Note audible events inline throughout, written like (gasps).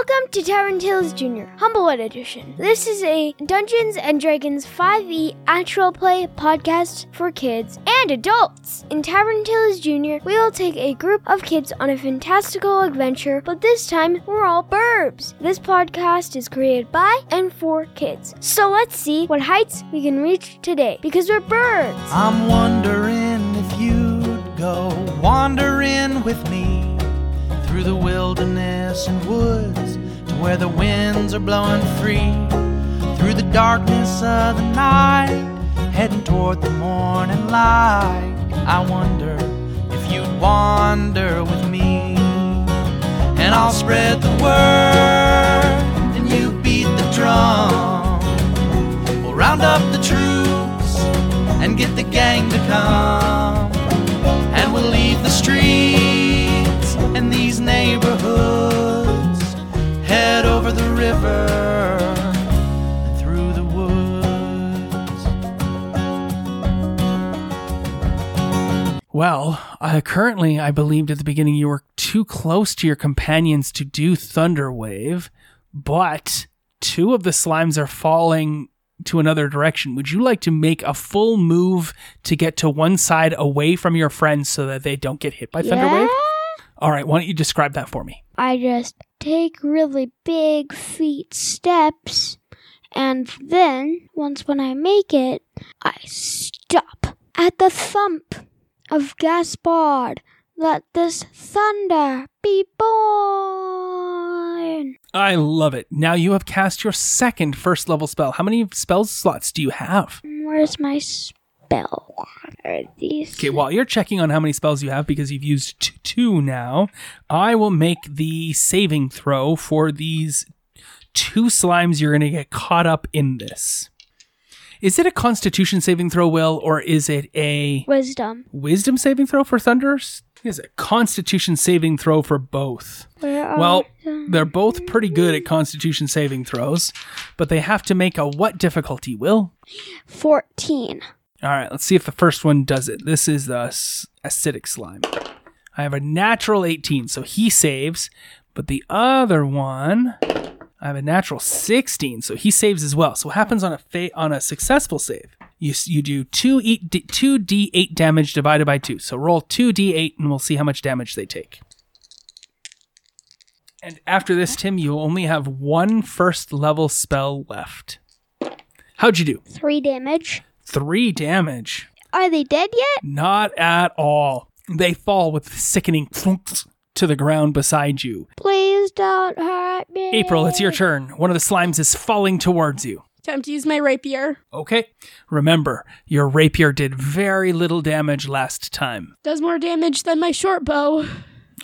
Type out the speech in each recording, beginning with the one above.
Welcome to Tavern Tales Jr. Humblewood Edition. This is a Dungeons and Dragons 5e actual play podcast for kids and adults. In Tavern Tales Jr., we will take a group of kids on a fantastical adventure, but this time we're all burbs. This podcast is created by and for kids. So let's see what heights we can reach today because we're birds. I'm wondering if you'd go wandering with me through the wilderness and woods to where the winds are blowing free. Through the darkness of the night, heading toward the morning light. I wonder if you'd wander with me. And I'll spread the word, and you beat the drum. We'll round up the troops and get the gang to come. River and through the woods. Well, uh, currently, I believed at the beginning you were too close to your companions to do Thunder Wave, but two of the slimes are falling to another direction. Would you like to make a full move to get to one side away from your friends so that they don't get hit by Thunder Yeah? Wave? All right, why don't you describe that for me? I just take really big feet steps, and then, once when I make it, I stop at the thump of Gaspard. Let this thunder be born. I love it. Now you have cast your second first level spell. How many spell slots do you have? Where's my spell? Are these? Okay, while you're checking on how many spells you have because you've used t- two now, I will make the saving throw for these two slimes you're going to get caught up in this. Is it a constitution saving throw, Will, or is it a Wisdom. wisdom saving throw for Thunders? Is it constitution saving throw for both? Well, them? they're both pretty good at constitution saving throws, but they have to make a what difficulty, Will? 14. All right, let's see if the first one does it. This is the acidic slime. I have a natural 18, so he saves, but the other one, I have a natural 16, so he saves as well. So what happens on a fa- on a successful save? You you do 2 e- d- 2d8 damage divided by 2. So roll 2d8 and we'll see how much damage they take. And after this, Tim, you only have one first level spell left. How'd you do? 3 damage. 3 damage. Are they dead yet? Not at all. They fall with sickening plunks to the ground beside you. Please don't hurt me. April, it's your turn. One of the slimes is falling towards you. Time to use my rapier. Okay. Remember, your rapier did very little damage last time. Does more damage than my short bow.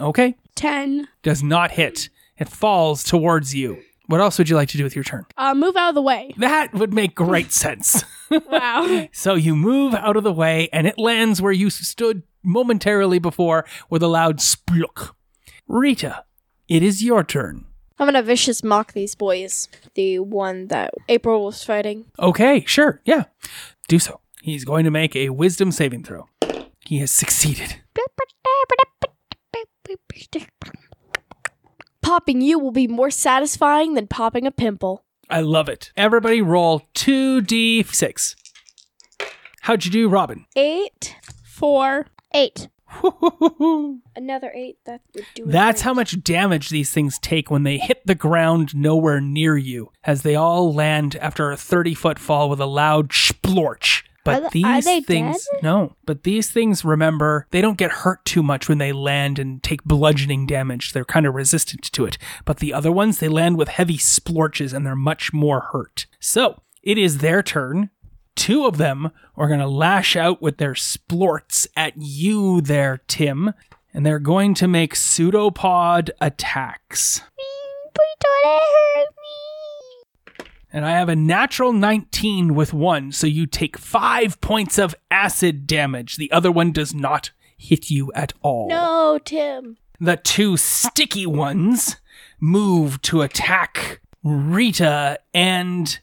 Okay. 10. Does not hit. It falls towards you. What else would you like to do with your turn? Uh, move out of the way. That would make great sense. (laughs) Wow. (laughs) so you move out of the way and it lands where you stood momentarily before with a loud spluk. Rita, it is your turn. I'm gonna vicious mock these boys. The one that April was fighting. Okay, sure, yeah. Do so. He's going to make a wisdom saving throw. He has succeeded. Popping you will be more satisfying than popping a pimple. I love it. Everybody roll 2d6. How'd you do, Robin? Eight. 4. 8. Another eight. That would do. it That's right. how much damage these things take when they hit the ground nowhere near you, as they all land after a 30 foot fall with a loud splorch. But these the- are they things, no, but these things, remember, they don't get hurt too much when they land and take bludgeoning damage. They're kind of resistant to it. But the other ones, they land with heavy splorches and they're much more hurt. So it is their turn. Two of them are going to lash out with their splorts at you there, Tim. And they're going to make pseudopod attacks. Don't hurt. And I have a natural 19 with one, so you take five points of acid damage. The other one does not hit you at all. No, Tim. The two sticky ones move to attack Rita and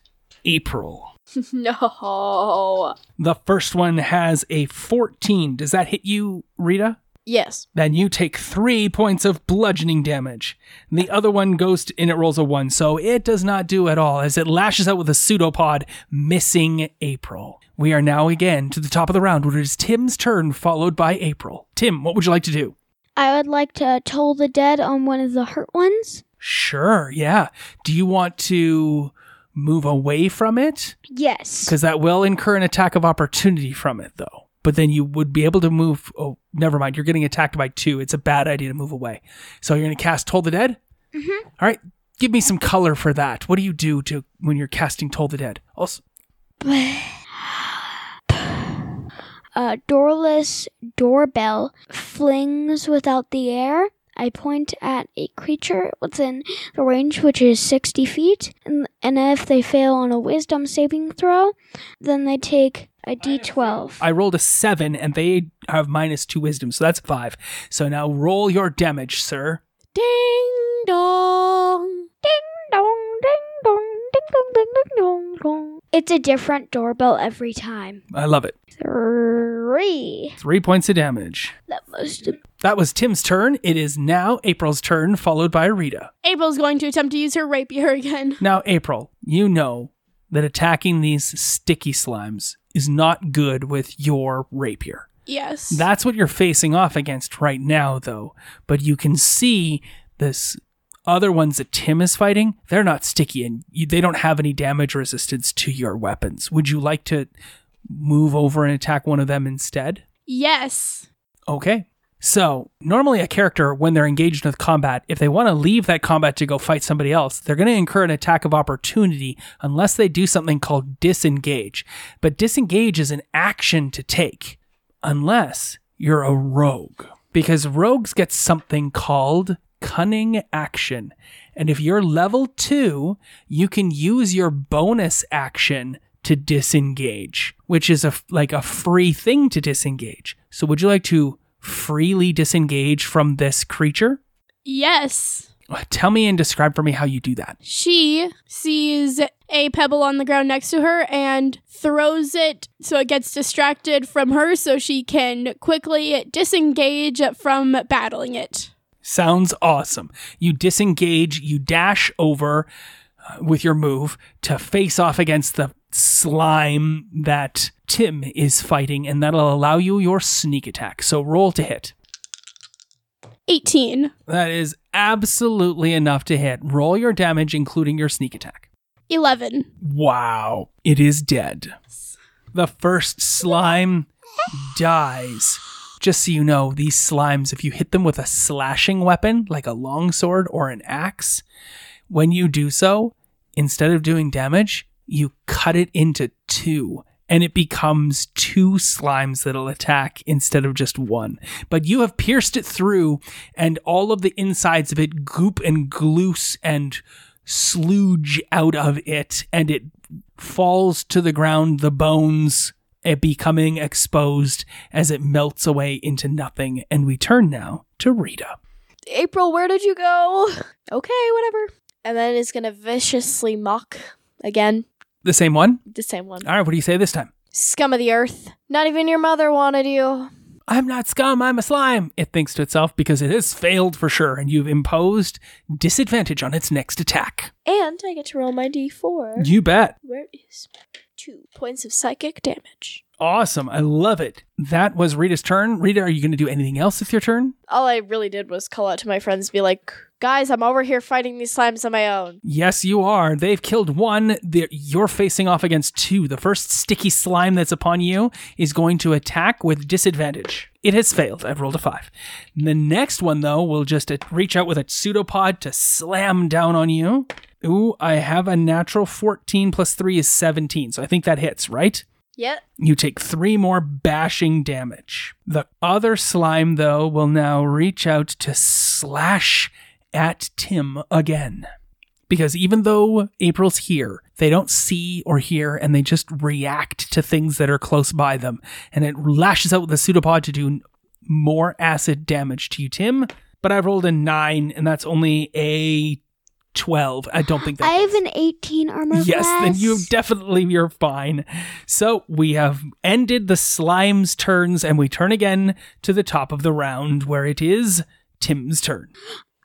April. (laughs) No. The first one has a 14. Does that hit you, Rita? Yes. Then you take three points of bludgeoning damage. And the other one goes to, and it rolls a one, so it does not do at all as it lashes out with a pseudopod, missing April. We are now again to the top of the round, where it is Tim's turn, followed by April. Tim, what would you like to do? I would like to toll the dead on one of the hurt ones. Sure, yeah. Do you want to move away from it? Yes. Because that will incur an attack of opportunity from it, though. But then you would be able to move. Oh, never mind. You're getting attacked by two. It's a bad idea to move away. So you're going to cast Toll the Dead? Mm-hmm. All right. Give me some color for that. What do you do to when you're casting Toll the Dead? Also, (sighs) A doorless doorbell flings without the air. I point at a creature within the range, which is 60 feet, and, and if they fail on a wisdom saving throw, then they take a d12. I rolled a seven and they have minus two wisdom. So that's five. So now roll your damage, sir. Ding dong. Ding dong, ding dong, ding dong, ding ding dong dong. It's a different doorbell every time. I love it. Three. Three points of damage. That must That was Tim's turn. It is now April's turn, followed by Rita. April's going to attempt to use her rapier again. Now, April, you know that attacking these sticky slimes is not good with your rapier. Yes. That's what you're facing off against right now, though. But you can see this other ones that Tim is fighting, they're not sticky and you, they don't have any damage resistance to your weapons. Would you like to move over and attack one of them instead? yes. Okay. So, normally a character, when they're engaged with combat, if they want to leave that combat to go fight somebody else, they're going to incur an attack of opportunity unless they do something called disengage. But disengage is an action to take, unless you're a rogue. Because rogues get something called cunning action. And if you're level two, you can use your bonus action to disengage, which is a like a free thing to disengage. So would you like to freely disengage from this creature? Yes. Tell me and describe for me how you do that. She sees a pebble on the ground next to her and throws it so it gets distracted from her so she can quickly disengage from battling it. Sounds awesome. You disengage, you dash over uh, with your move to face off against the slime that Tim is fighting, and that'll allow you your sneak attack. So roll to hit. 18. That is absolutely enough to hit. Roll your damage, including your sneak attack. 11. Wow. It is dead. The first slime dies. Just so you know, these slimes, if you hit them with a slashing weapon, like a longsword or an axe, when you do so, instead of doing damage, you cut it into two and it becomes two slimes that'll attack instead of just one. But you have pierced it through, and all of the insides of it goop and gloose and sludge out of it, and it falls to the ground, the bones it becoming exposed as it melts away into nothing. And we turn now to Rita. April, where did you go? (laughs) Okay, whatever. And then it's gonna viciously mock again. The same one? The same one. All right, what do you say this time? Scum of the earth. Not even your mother wanted you. I'm not scum, I'm a slime, it thinks to itself because it has failed for sure, and you've imposed disadvantage on its next attack. And I get to roll my d4. You bet. Where is two points of psychic damage? Awesome. I love it. That was Rita's turn. Rita, are you going to do anything else with your turn? All I really did was call out to my friends, be like, guys, I'm over here fighting these slimes on my own. Yes, you are. They've killed one. They're, you're facing off against two. The first sticky slime that's upon you is going to attack with disadvantage. It has failed. I've rolled a five. The next one, though, will just reach out with a pseudopod to slam down on you. Ooh, I have a natural 14 plus 3 is 17. So I think that hits, right? Yep. You take three more bashing damage. The other slime, though, will now reach out to slash at Tim again. Because even though April's here, they don't see or hear and they just react to things that are close by them. And it lashes out with the pseudopod to do more acid damage to you, Tim. But I've rolled a nine, and that's only a 12. I don't think that. I have an 18 armor Yes, class. then you definitely you're fine. So we have ended the slime's turns and we turn again to the top of the round where it is Tim's turn.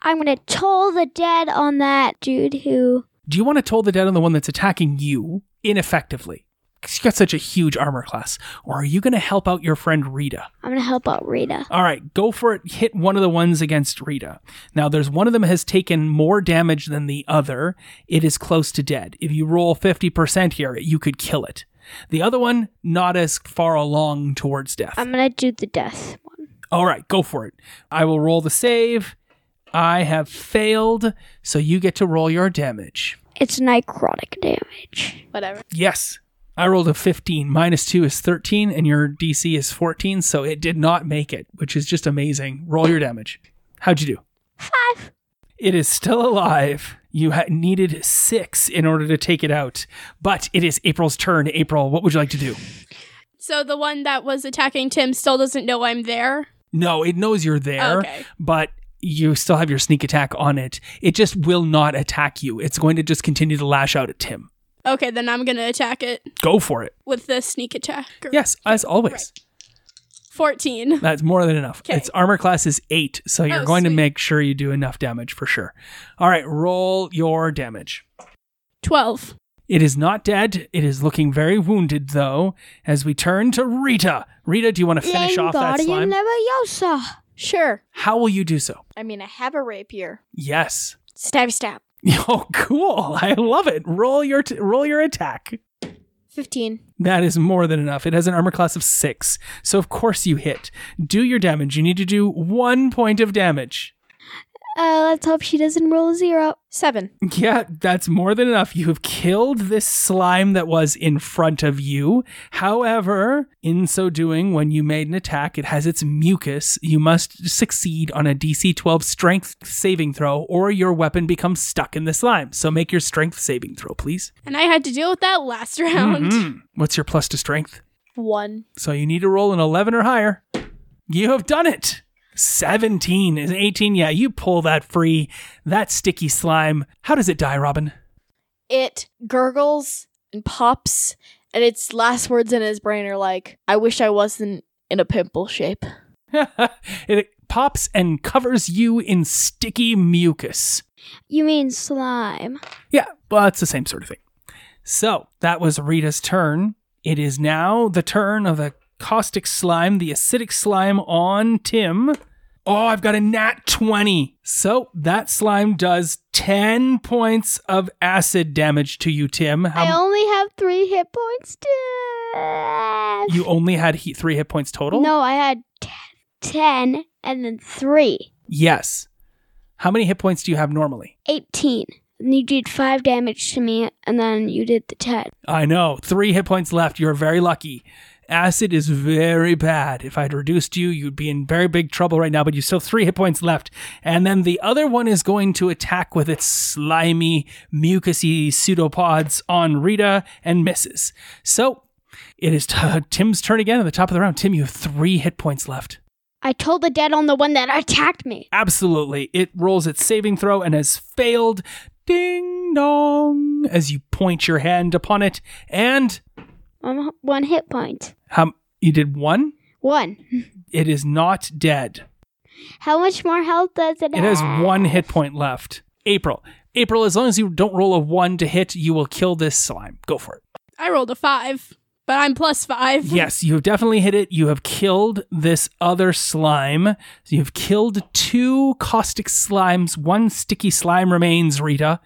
I'm gonna toll the dead on that dude who. Do you want to toll the dead on the one that's attacking you ineffectively? Because you got such a huge armor class. Or are you going to help out your friend Rita? I'm gonna help out Rita. All right, go for it. Hit one of the ones against Rita. Now, there's one of them has taken more damage than the other. It is close to dead. If you roll 50% here, you could kill it. The other one, not as far along towards death. I'm gonna do the death one. All right, go for it. I will roll the save. I have failed, so you get to roll your damage. It's necrotic damage. Whatever. Yes. I rolled a 15. Minus 2 is 13, and your DC is 14, so it did not make it, which is just amazing. Roll your damage. How'd you do? Five. It is still alive. You ha- needed six in order to take it out, but it is April's turn. April, what would you like to do? So the one that was attacking Tim still doesn't know I'm there. No, it knows you're there, Okay. but you still have your sneak attack on it. It just will not attack you. It's going to just continue to lash out at Tim. Okay, then I'm gonna attack it Go for it. with the sneak attack. Yes, as always. 14. That's more than enough. Okay. Its armor class is eight, so you're Oh, going to sweet. make sure you do enough damage for sure. All right, roll your damage. 12. It is not dead. It is looking very wounded, though, as we turn to Rita. Rita, do you want to finish off that slime? Leviosa. Sure. How will you do so? I mean, I have a rapier. Yes. Stab, stab. (laughs) Oh, cool! I love it. Roll your t- roll your attack. 15. That is more than enough. It has an armor class of six, so of course you hit. Do your damage. You need to do one point of damage. Uh, let's hope she doesn't roll a zero. 7. Yeah, that's more than enough. You have killed this slime that was in front of you. However, in so doing, when you made an attack, it has its mucus. You must succeed on a DC 12 strength saving throw, or your weapon becomes stuck in the slime. So make your strength saving throw, please. And I had to deal with that last round. Mhm. What's your plus to strength? 1. So you need to roll an 11 or higher. You have done it. 17 is 18. Yeah, you pull that free. That sticky slime. How does it die, Robin? It gurgles and pops, and its last words in his brain are like, I wish I wasn't in a pimple shape. (laughs) (laughs) it pops and covers you in sticky mucus. You mean slime? Yeah, well, it's the same sort of thing. So that was Rita's turn. It is now the turn of the caustic slime, the acidic slime on Tim. Oh, I've got a nat 20. So that slime does 10 points of acid damage to you, Tim. I only have three hit points to. you only had he- three hit points total? No, I had t- ten and then three. Yes. How many hit points do you have normally? 18. And you did five damage to me, and then you did the 10. I know. Three hit points left. You're very lucky. Acid is very bad. If I'd reduced you, you'd be in very big trouble right now, but you still have three hit points left. And then the other one is going to attack with its slimy, mucusy pseudopods on Rita and misses. So it is t- (laughs) Tim's turn again at the top of the round. Tim, you have three hit points left. I told the dead on the one that attacked me. Absolutely. It rolls its saving throw and has failed. Ding dong. As you point your hand upon it. And Um, one hit point. um, you did one? One. It is not dead. How much more health does it have? It has one hit point left. April. April, as long as you don't roll a one to hit, you will kill this slime. Go for it. I rolled a 5, but I'm plus 5. (laughs) Yes, you have definitely hit it. You have killed this other slime. So you have killed two caustic slimes. One sticky slime remains, Rita.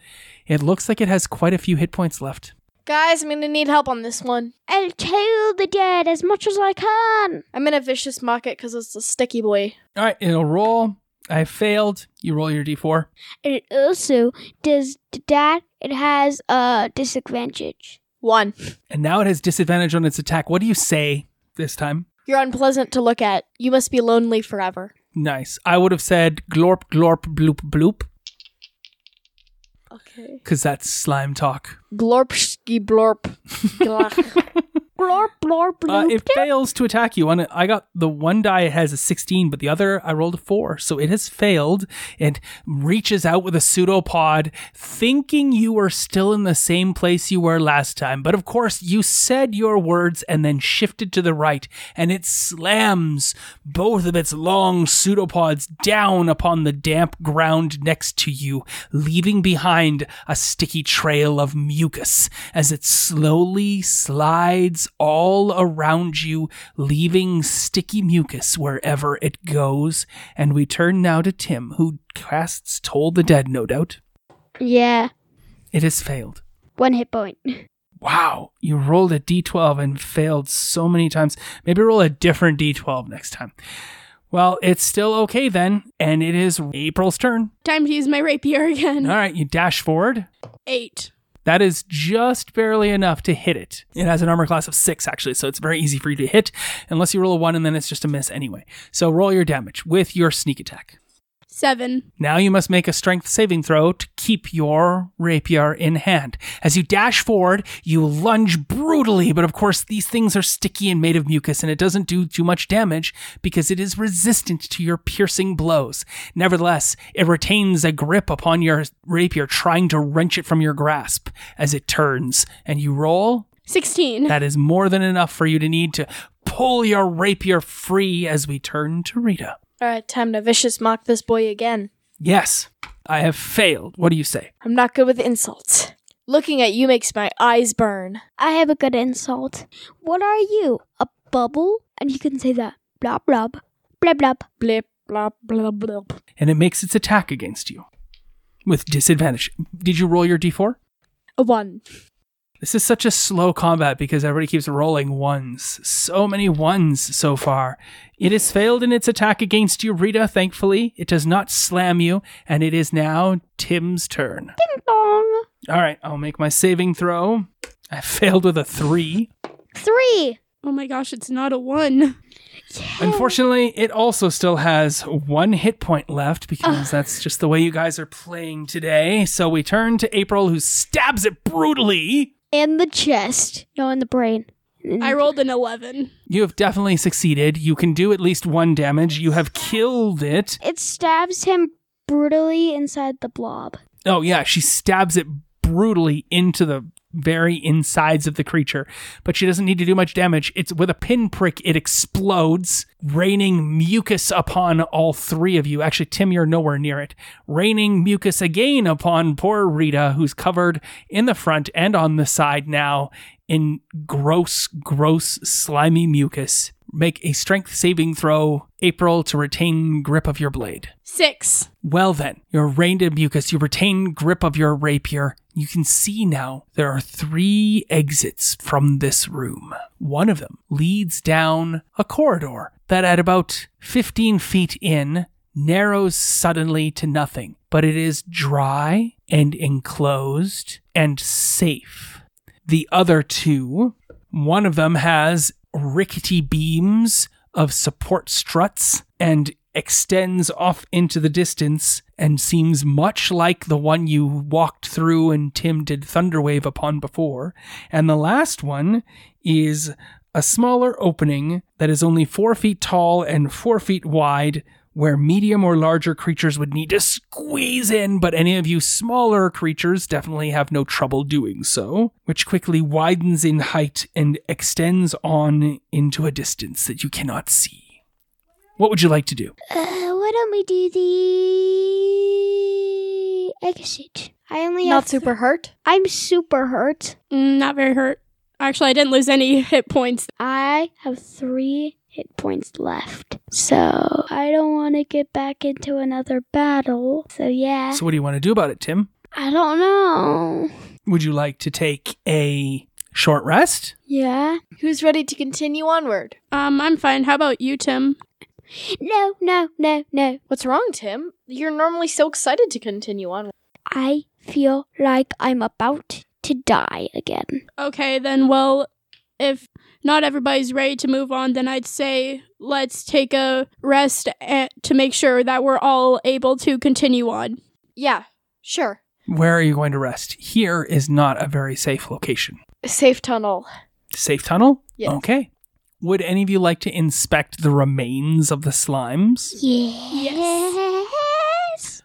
It looks like it has quite a few hit points left. Guys, I'm gonna need help on this one. I'll kill the dead as much as I can. I'm in a vicious mock it because it's a sticky boy. All right, it'll roll. I failed. You roll your d4. It also does that. It has a disadvantage. One. And now it has disadvantage on its attack. What do you say this time? You're unpleasant to look at. You must be lonely forever. Nice. I would have said glorp, glorp, bloop, bloop, Okay. because that's slime talk. Glorpski blorp. (laughs) Glach. Blor, blor, Uh, bloop. it fails to attack you. On I got the one die it has a 16, but the other I rolled a 4. So it has failed. It reaches out with a pseudopod, thinking you are still in the same place you were last time. But of course, you said your words and then shifted to the right, and it slams both of its long pseudopods down upon the damp ground next to you, leaving behind a sticky trail of mucus as it slowly slides all around you, leaving sticky mucus wherever it goes. And we turn now to Tim, who casts Toll the Dead, no doubt. Yeah, It has failed. one hit point. Wow, you rolled a d12 and failed so many times. Maybe roll a different d12 next time. Well, it's still okay then, and it is April's turn. Time to use my rapier again. All right, you dash forward. Eight. That is just barely enough to hit it. It has an armor class of six, actually, so it's very easy for you to hit, unless you roll a one and then it's just a miss anyway. So roll your damage with your sneak attack. Seven. Now you must make a strength saving throw to keep your rapier in hand. As you dash forward, you lunge brutally, but of course, these things are sticky and made of mucus, and it doesn't do too much damage because it is resistant to your piercing blows. Nevertheless, it retains a grip upon your rapier, trying to wrench it from your grasp as it turns, and you roll. Sixteen. That is more than enough for you to need to pull your rapier free as we turn to Rita. All right, time to vicious mock this boy again. Yes, I have failed. What do you say? I'm not good with insults. Looking at you makes my eyes burn. I have a good insult. What are you? A bubble? And you can say that. Blub, blub. Blub, blub. Blip, blop, blub, blub. and it makes its attack against you with disadvantage. Did you roll your d4? A one. This is such a slow combat because everybody keeps rolling ones. So many ones so far. It has failed in its attack against you, Rita, thankfully. It does not slam you, and it is now Tim's turn. Ding dong. All right, I'll make my saving throw. I failed with a three. Three. Oh my gosh, it's not a one. Unfortunately, it also still has one hit point left because that's just the way you guys are playing today. So we turn to April, who stabs it brutally. In the chest. No, in the brain. I rolled an eleven. You have definitely succeeded. You can do at least one damage. You have killed it. It stabs him brutally inside the blob. Oh, yeah, she stabs it brutally into the very insides of the creature, but she doesn't need to do much damage. It's with a pinprick, it explodes, raining mucus upon all three of you. Actually, Tim, you're nowhere near it. Raining mucus again upon poor Rita, who's covered in the front and on the side now in gross, gross, slimy mucus. Make a strength saving throw, April, to retain grip of your blade. Six. Well, then, you're reined in mucus, you retain grip of your rapier. You can see now there are three exits from this room. One of them leads down a corridor that, at about 15 feet in, narrows suddenly to nothing, but it is dry and enclosed and safe. The other two, one of them has rickety beams of support struts and extends off into the distance and seems much like the one you walked through and Tim did Thunderwave upon before. And the last one is a smaller opening that is only four feet tall and four feet wide, where medium or larger creatures would need to squeeze in, but any of you smaller creatures definitely have no trouble doing so, which quickly widens in height and extends on into a distance that you cannot see. What would you like to do? Uh, why don't we do the exit? I only Not have super hurt. I'm super hurt. Mm, not very hurt. Actually, I didn't lose any (laughs) hit points. I have three hit points left. So I don't want to get back into another battle. So yeah. So, what do you want to do about it, Tim? I don't know. Would you like to take a short rest? Yeah. Who's ready to continue onward? Um, I'm fine. How about you, Tim? No, no, no, no. What's wrong, Tim? You're normally so excited to continue on. I feel like I'm about to die again. Okay, then, well, if not everybody's ready to move on, then I'd say let's take a rest a- to make sure that we're all able to continue on. Yeah, sure. Where are you going to rest? Here is not a very safe location. Safe tunnel. Safe tunnel? Yes. Okay. Would any of you like to inspect the remains of the slimes? Yes.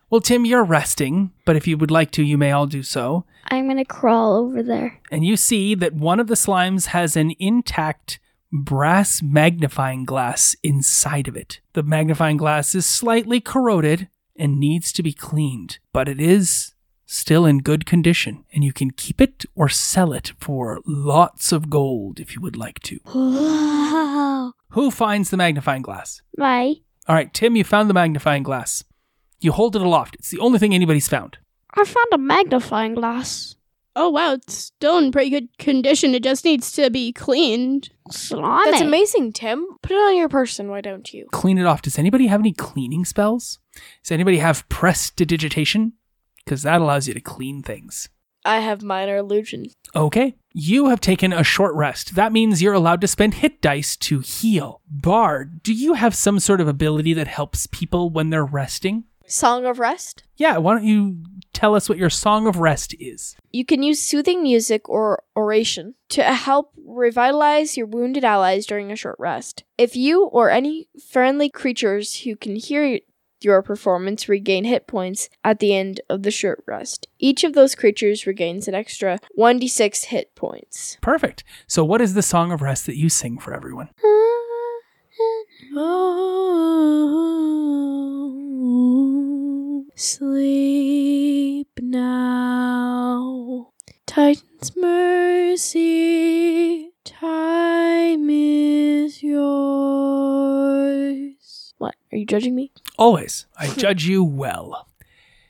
Well, Tim, you're resting, but if you would like to, you may all do so. I'm gonna crawl over there. And you see that one of the slimes has an intact brass magnifying glass inside of it. The magnifying glass is slightly corroded and needs to be cleaned, but it is still in good condition, and you can keep it or sell it for lots of gold if you would like to. Wow. Who finds the magnifying glass? Bye. All right, Tim, you found the magnifying glass. You hold it aloft. It's the only thing anybody's found. I found a magnifying glass. Oh wow, it's still in pretty good condition. It just needs to be cleaned. Salami. That's amazing, Tim. Put it on your person, why don't you? Clean it off. Does anybody have any cleaning spells? Does anybody have prestidigitation? Because that allows you to clean things. I have minor illusion. Okay. You have taken a short rest. That means you're allowed to spend hit dice to heal. Bard, do you have some sort of ability that helps people when they're resting? Song of Rest. Yeah, why don't you tell us what your song of rest is? You can use soothing music or oration to help revitalize your wounded allies during a short rest. If you or any friendly creatures who can hear your performance regain hit points at the end of the short rest, each of those creatures regains an extra 1d6 hit points. Perfect. So, what is the song of rest that you sing for everyone? (laughs) Oh. Sleep now. Titan's mercy, time is yours. What? Are you judging me? Always. I (laughs) judge you well.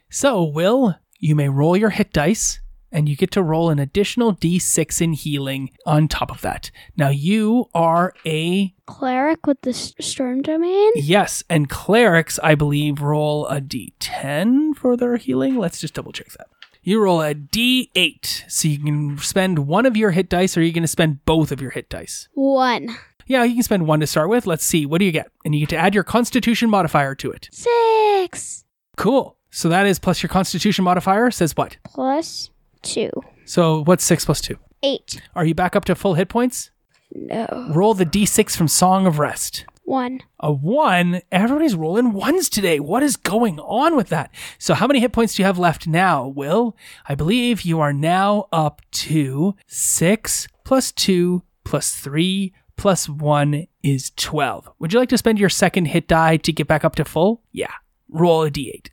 So, Will, you may roll your hit dice, and you get to roll an additional d6 in healing on top of that. Now, you are a Cleric with the storm domain. yes, and clerics, I believe, roll a d10 for their healing. Let's just double check that. You roll a d8, so you can spend one of your hit dice, or are you going to spend both of your hit dice? One. Yeah, you can spend one to start with. Let's see. What do you get? And you get to add your constitution modifier to it. Six. Cool. So that is plus your constitution modifier says what? Plus two. So what's six plus two? Eight. Are you back up to full hit points? No. Roll the d6 from Song of Rest. One. A one? Everybody's rolling ones today. What is going on with that? So how many hit points do you have left now, Will? I believe you are now up to six plus two plus three plus one is 12. Would you like to spend your second hit die to get back up to full? Yeah. Roll a d8.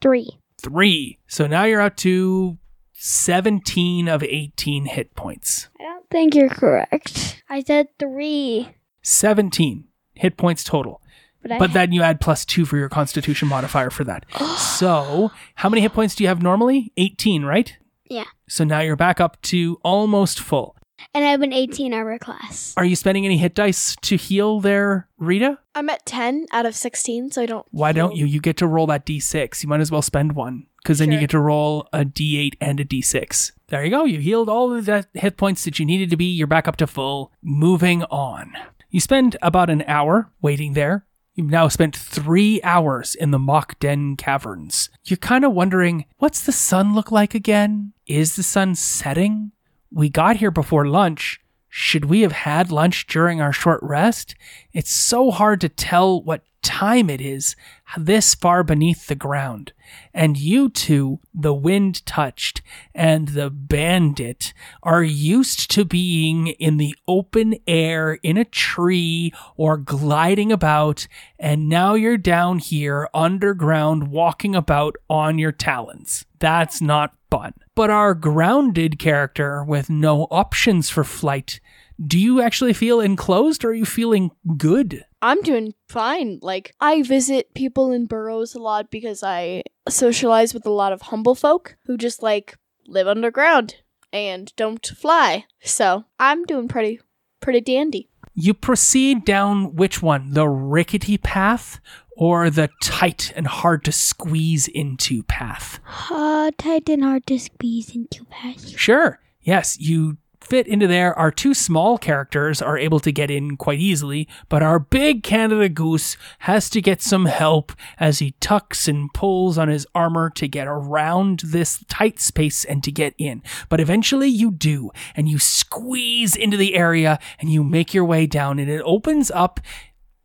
Three. Three. So now you're up to 17 of 18 hit points. I don't think you're correct. I said three. 17 hit points total. But, But then you add plus two for your constitution modifier for that. (gasps) so, how many hit points do you have normally? 18, right? Yeah. So now you're back up to almost full. And I have an 18 hour class. Are you spending any hit dice to heal there, Rita? I'm at 10 out of 16, so I don't. Why don't you? You get to roll that d6. You might as well spend one because then you get to roll a d8 and a d6. There you go. You healed all of the hit points that you needed to be. You're back up to full. Moving on. You spend about an hour waiting there. You've now spent three hours in the Mock Den caverns. You're kind of wondering what's the sun look like again? Is the sun setting? We got here before lunch. Should we have had lunch during our short rest? It's so hard to tell what time it is this far beneath the ground. And you two, the wind touched and the bandit, are used to being in the open air in a tree or gliding about, and now you're down here underground walking about on your talons. That's not fun. But our grounded character with no options for flight, do you actually feel enclosed or are you feeling good? I'm doing fine. Like, I visit people in burrows a lot because I socialize with a lot of humble folk who just, like, live underground and don't fly. So, I'm doing pretty, pretty dandy. You proceed down which one? The rickety path or the tight and hard to squeeze into path? Uh, tight and hard to squeeze into pass. Sure. Yes, you fit into there. Our two small characters are able to get in quite easily, but our big Canada Goose has to get some help as he tucks and pulls on his armor to get around this tight space and to get in. But eventually you do, and you squeeze into the area and you make your way down, and it opens up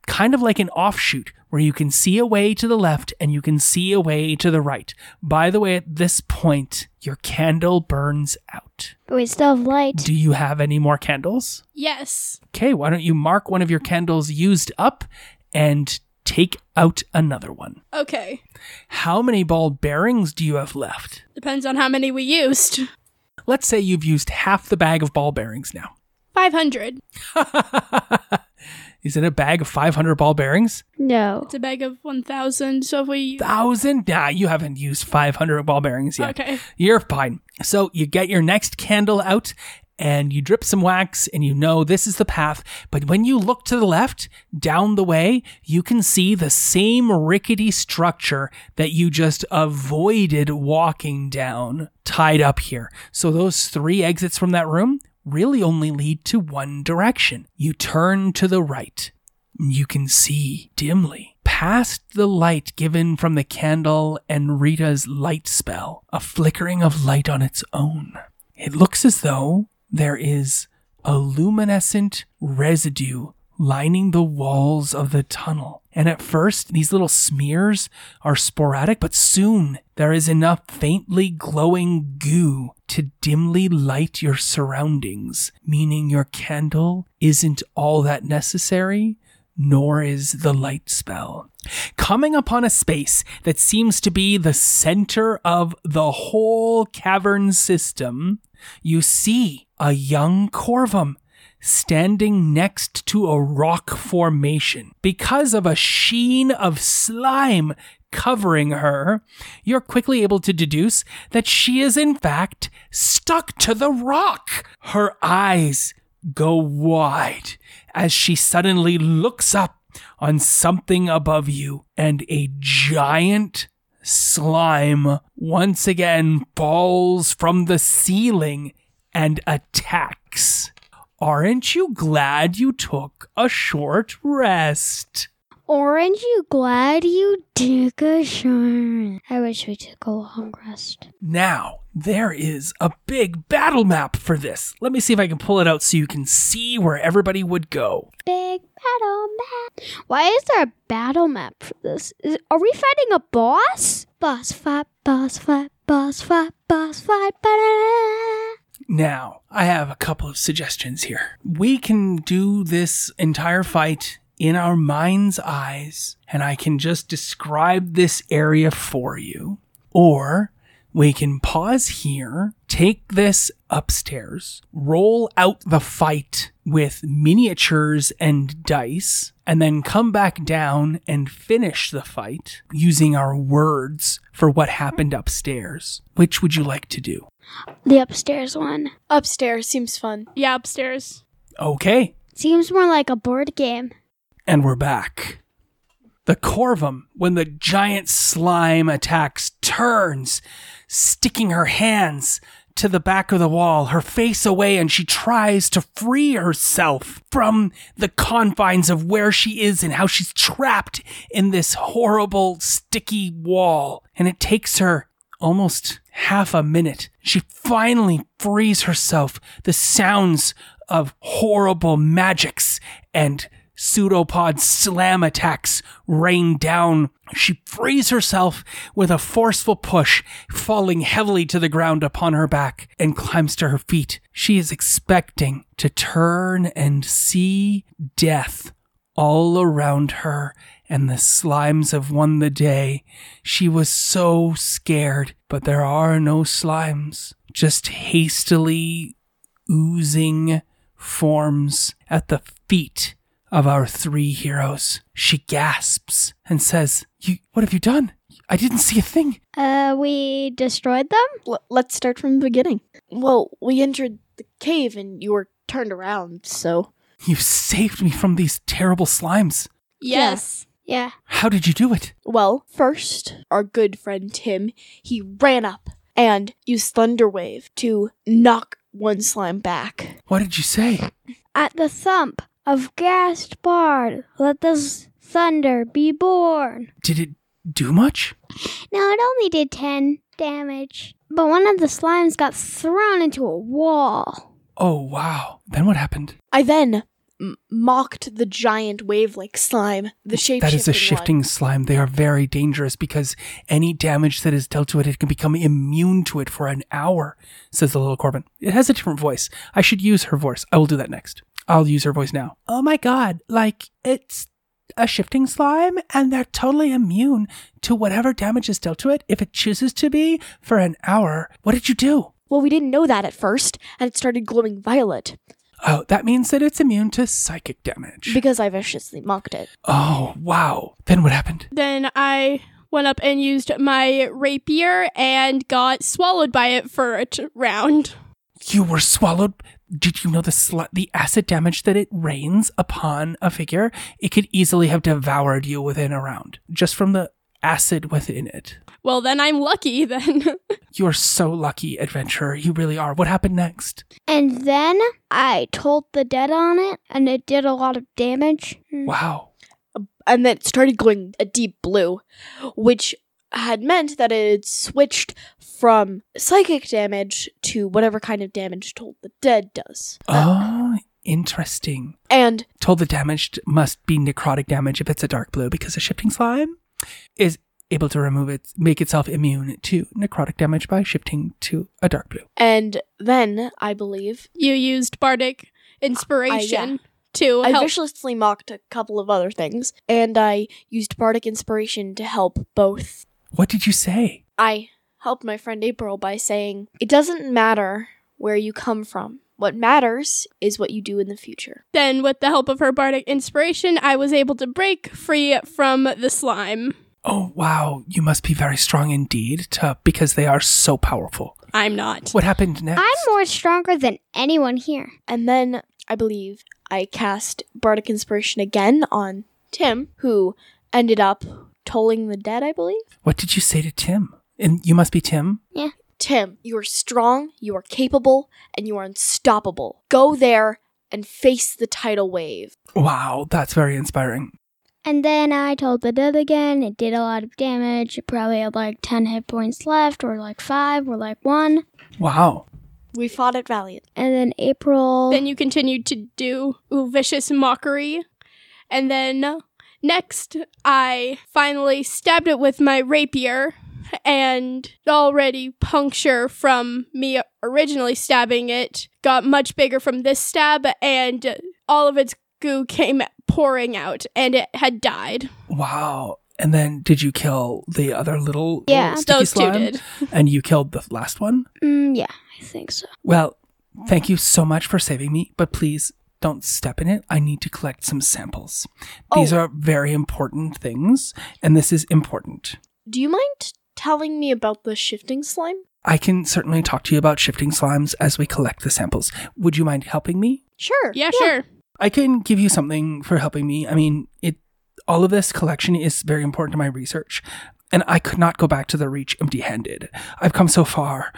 kind of like an offshoot where you can see a way to the left and you can see a way to the right. By the way, at this point, your candle burns out. But we still have light. Do you have any more candles? Yes. Okay, why don't you mark one of your candles used up and take out another one? Okay. How many ball bearings do you have left? Depends on how many we used. Let's say you've used half the bag of ball bearings now. 500. (laughs) Is it a bag of 500 ball bearings? No. It's a bag of 1,000. So if we. Thousand? Nah, you haven't used 500 ball bearings yet. Okay. You're fine. So you get your next candle out and you drip some wax and you know this is the path. But when you look to the left, down the way, you can see the same rickety structure that you just avoided walking down tied up here. So those three exits from that room really only lead to one direction. You turn to the right. You can see dimly past the light given from the candle and Rita's light spell, a flickering of light on its own. It looks as though there is a luminescent residue lining the walls of the tunnel. And at first, these little smears are sporadic, but soon there is enough faintly glowing goo to dimly light your surroundings, meaning your candle isn't all that necessary, nor is the light spell. Coming upon a space that seems to be the center of the whole cavern system, you see a young Corvum standing next to a rock formation. Because of a sheen of slime covering her, you're quickly able to deduce that she is in fact stuck to the rock. Her eyes go wide as she suddenly looks up on something above you and a giant slime once again falls from the ceiling and attacks. Aren't you glad you took a short rest? Aren't you glad you took a short? I wish we took a long rest. Now, there is a big battle map for this. Let me see if I can pull it out so you can see where everybody would go. Big battle map. Why is there a battle map for this? Is, are we fighting a boss? Boss fight, boss fight, boss fight, boss fight. Ba-da-da. Now, I have a couple of suggestions here. We can do this entire fight in our mind's eyes, and I can just describe this area for you. Or we can pause here, take this upstairs, roll out the fight with miniatures and dice, and then come back down and finish the fight using our words for what happened upstairs. Which would you like to do? The upstairs one. Upstairs seems fun. Yeah, upstairs. Okay, Seems more like a board game. And we're back. The Corvum, when the giant slime attacks, turns, sticking her hands to the back of the wall, her face away, and she tries to free herself from the confines of where she is and how she's trapped in this horrible, sticky wall. And it takes her almost half a minute. She finally frees herself. The sounds of horrible magics and pseudopod slam attacks rain down. She frees herself with a forceful push, falling heavily to the ground upon her back, and climbs to her feet. She is expecting to turn and see death all around her, and the slimes have won the day. She was so scared, but there are no slimes, just hastily oozing forms at the feet of our three heroes. She gasps and says, "You, what have you done? I didn't see a thing." Uh, we destroyed them? L- let's start from the beginning. Well, we entered the cave and you were turned around, so. You saved me from these terrible slimes. Yes. Yeah. How did you do it? Well, first, our good friend Tim, he ran up and used Thunderwave to knock one slime back. What did you say? At the thump of Gaspard, let the thunder be born. Did it do much? No, it only did 10 damage, but one of the slimes got thrown into a wall. Oh, wow. Then what happened? I then m- mocked the giant wave-like slime, the shape. That is a shifting slime. They are very dangerous because any damage that is dealt to it, it can become immune to it for an hour, says the little Corvum. It has a different voice. I should use her voice. I will do that next. I'll use her voice now. Oh my god, like, it's a shifting slime and they're totally immune to whatever damage is dealt to it if it chooses to be for an hour. What did you do? Well, we didn't know that at first, and it started glowing violet Oh, that means that it's immune to psychic damage. because I viciously mocked it. oh, wow. Then what happened? Then I went up and used my rapier and got swallowed by it for a t- round. You were swallowed. Did you know the sl- the acid damage that it rains upon a figure? It could easily have devoured you within a round just from the acid within it. Well, then I'm lucky then. (laughs) You're so lucky, adventurer. You really are. What happened next? And then I tolled the dead on it, and it did a lot of damage. Wow. and then it started going a deep blue, which had meant that it had switched from psychic damage to whatever kind of damage Toll the Dead does. Oh, interesting. And Told the damaged must be necrotic damage if it's a dark blue because a shifting slime is able to remove it, make itself immune to necrotic damage by shifting to a dark blue. and then I believe you used bardic inspiration to I help. viciously mocked a couple of other things, and I used bardic inspiration to help both. What did you say? I helped my friend April by saying, "It doesn't matter where you come from. What matters is what you do in the future." then, with the help of her bardic inspiration, I was able to break free from the slime. Oh, wow. You must be very strong indeed to, because they are so powerful. I'm not. What happened next? I'm more stronger than anyone here. And then I believe I cast Bardic Inspiration again on Tim, who ended up tolling the dead, I believe. What did you say to Tim? And you must be Tim? Yeah. Tim, you are strong, you are capable, and you are unstoppable. Go there and face the tidal wave. Wow, that's very inspiring. And then I tolled the dead again. It did a lot of damage. It probably had like 10 hit points left, or like 5, or like 1. Wow. We fought it valiant. And then April. Then you continued to do vicious mockery. And then next, I finally stabbed it with my rapier and already puncture from me originally stabbing it got much bigger from this stab and all of its goo came pouring out and it had died. Wow. And then did you kill the other little, Yeah. little sticky Those two did. And you killed the last one? Mm, yeah, I think so. Well, thank you so much for saving me, but please don't step in it. I need to collect some samples. Oh. These Oh. are very important things, and this is important. Do you mind telling me about the shifting slime? I can certainly talk to you about shifting slimes as we collect the samples. Would you mind helping me? Sure. Yeah, sure. I can give you something for helping me. I mean, it all of this collection is very important to my research, and I could not go back to the reach empty-handed. I've come so far.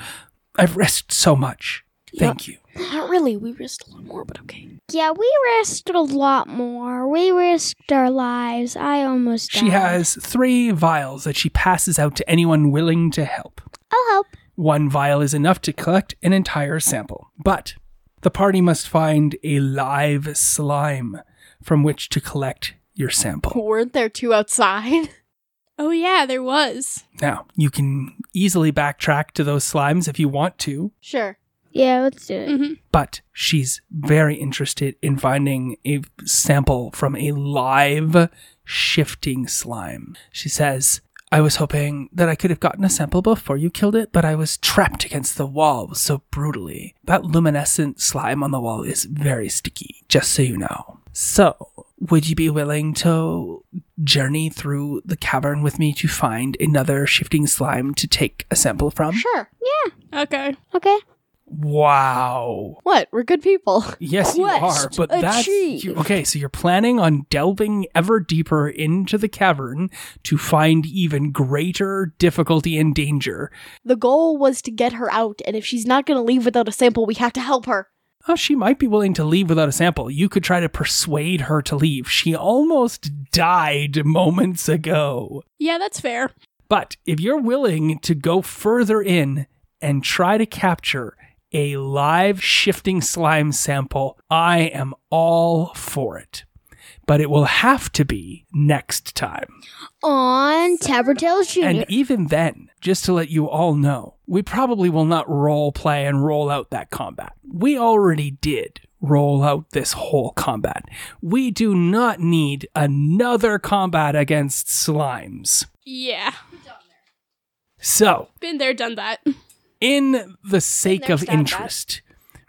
I've risked so much. Thank you. Not really. We risked a lot more, but okay. Yeah, we risked a lot more. We risked our lives. I almost She has three vials that she passes out to anyone willing to help. I'll help. One vial is enough to collect an entire sample, but the party must find a live slime from which to collect your sample. Weren't there two outside? Oh yeah, there was. Now, you can easily backtrack to those slimes if you want to, Sure. Yeah, let's do it. Mm-hmm. but she's very interested in finding a sample from a live shifting slime. She says, I was hoping that I could have gotten a sample before you killed it, but I was trapped against the wall so brutally. That luminescent slime on the wall is very sticky, just so you know. So, would you be willing to journey through the cavern with me to find another shifting slime to take a sample from? Sure. Yeah. Okay. Okay. Wow. What? We're good people. Yes, you are. But that's you, okay. So you're planning on delving ever deeper into the cavern to find even greater difficulty and danger. The goal was to get her out, and if she's not going to leave without a sample, we have to help her. Oh, she might be willing to leave without a sample. You could try to persuade her to leave. She almost died moments ago. Yeah, that's fair. But if you're willing to go further in and try to capture a live shifting slime sample, I am all for it. But it will have to be next time. On Tavern Tales Jr. And even then, just to let you all know, we probably will not role play and roll out that combat. We already did roll out this whole combat. We do not need another combat against slimes. Yeah. So, Been there, done that. In the sake of interest,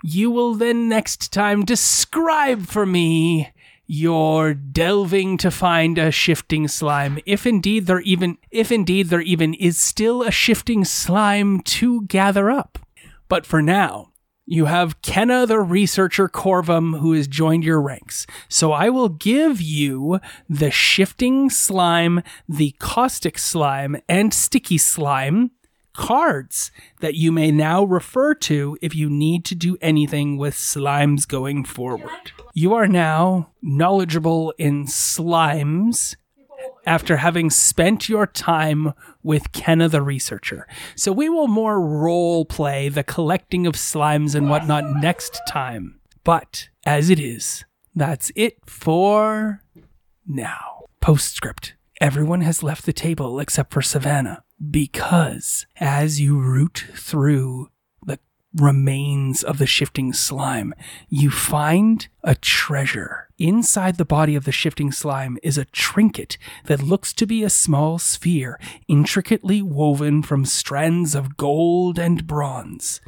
you will then next time describe for me your delving to find a shifting slime if indeed there even if indeed there even is still a shifting slime to gather up but for now you have Kenna the researcher Corvum who has joined your ranks. So I will give you the shifting slime, the caustic slime, and sticky slime cards that you may now refer to if you need to do anything with slimes going forward. You are now knowledgeable in slimes after having spent your time with Kenna the researcher. So we will more role play the collecting of slimes and whatnot next time. But as it is, that's it for now. Postscript. Everyone has left the table except for Savannah because as you root through the remains of the shifting slime, you find a treasure. Inside the body of the shifting slime is a trinket that looks to be a small sphere, intricately woven from strands of gold and bronze.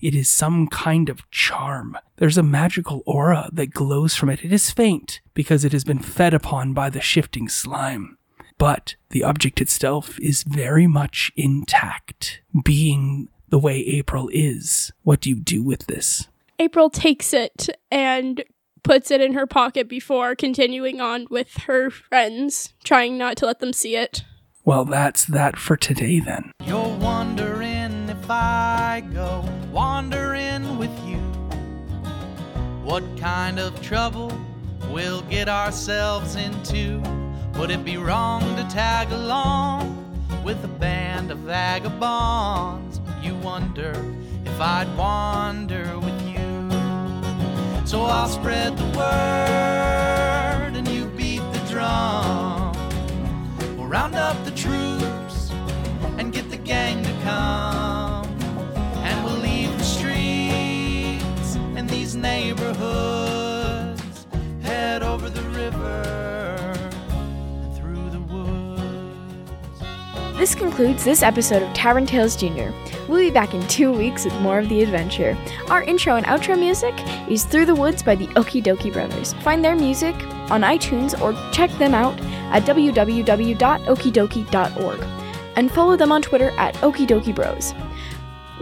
It is some kind of charm. There's a magical aura that glows from it. It is faint because it has been fed upon by the shifting slime. But the object itself is very much intact, being the way April is. What do you do with this? April takes it and puts it in her pocket before continuing on with her friends, trying not to let them see it. Well, that's that for today then. You're wondering if I go wandering with you. What kind of trouble we'll get ourselves into? Would it be wrong to tag along with a band of vagabonds? You wonder if I'd wander with you. So I'll spread the word and you beat the drum. We'll round up the troops and get the gang to come. And we'll leave the streets and these neighborhoods. This concludes this episode of Tavern Tales Jr. We'll be back in two weeks with more of the adventure. Our intro and outro music is Through the Woods by the Okee Dokee Brothers. Find their music on iTunes or check them out at www.okeedokee.org and follow them on Twitter at OkeeDokee Bros.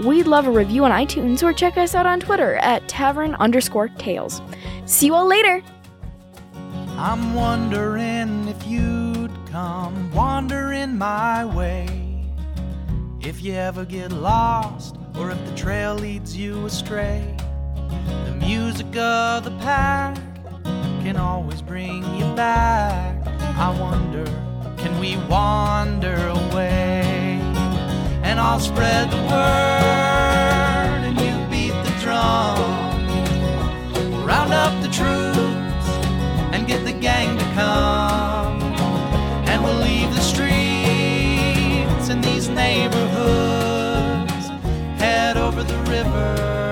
We'd love a review on iTunes or check us out on Twitter at tavern underscore tales. See you all later! I'm wondering if you'd come wandering my way. If you ever get lost, or if the trail leads you astray. The music of the pack can always bring you back. I wonder, can we wander away? And I'll spread the word, and you beat the drum. Round up the troops and get the gang neighborhoods, head over the river.